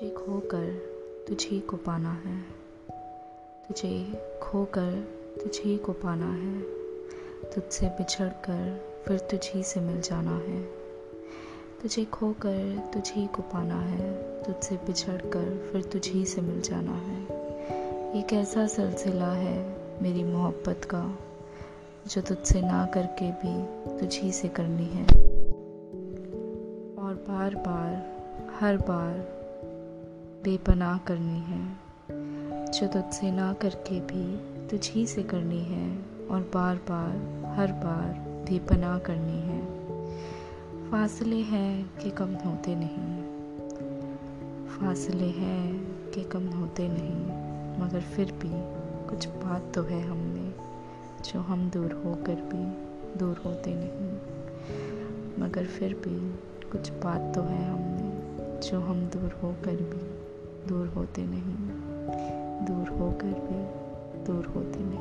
खोकर तुझे को पाना है। तुझे खोकर तुझे को पाना है। तुझसे बिछड़ कर फिर तुझी से मिल जाना है। तुझे खोकर तुझे को पाना है। तुझसे बिछड़ कर फिर तुझी से मिल जाना है। एक ऐसा सिलसिला है मेरी मोहब्बत का, जो तुझसे ना करके भी तुझी से करनी है। और बार बार हर बार बेपनाह करनी है, जो तुझसे ना करके भी तुझी से करनी है और बार बार हर बार बेपनाह करनी है। फासले हैं कि कम होते नहीं। फासले हैं कि कम होते नहीं, मगर फिर भी कुछ बात तो है हमने जो हम दूर होकर भी दूर होते नहीं। मगर फिर भी कुछ बात तो है हमने जो हम दूर होकर दूर होकर भी दूर होते नहीं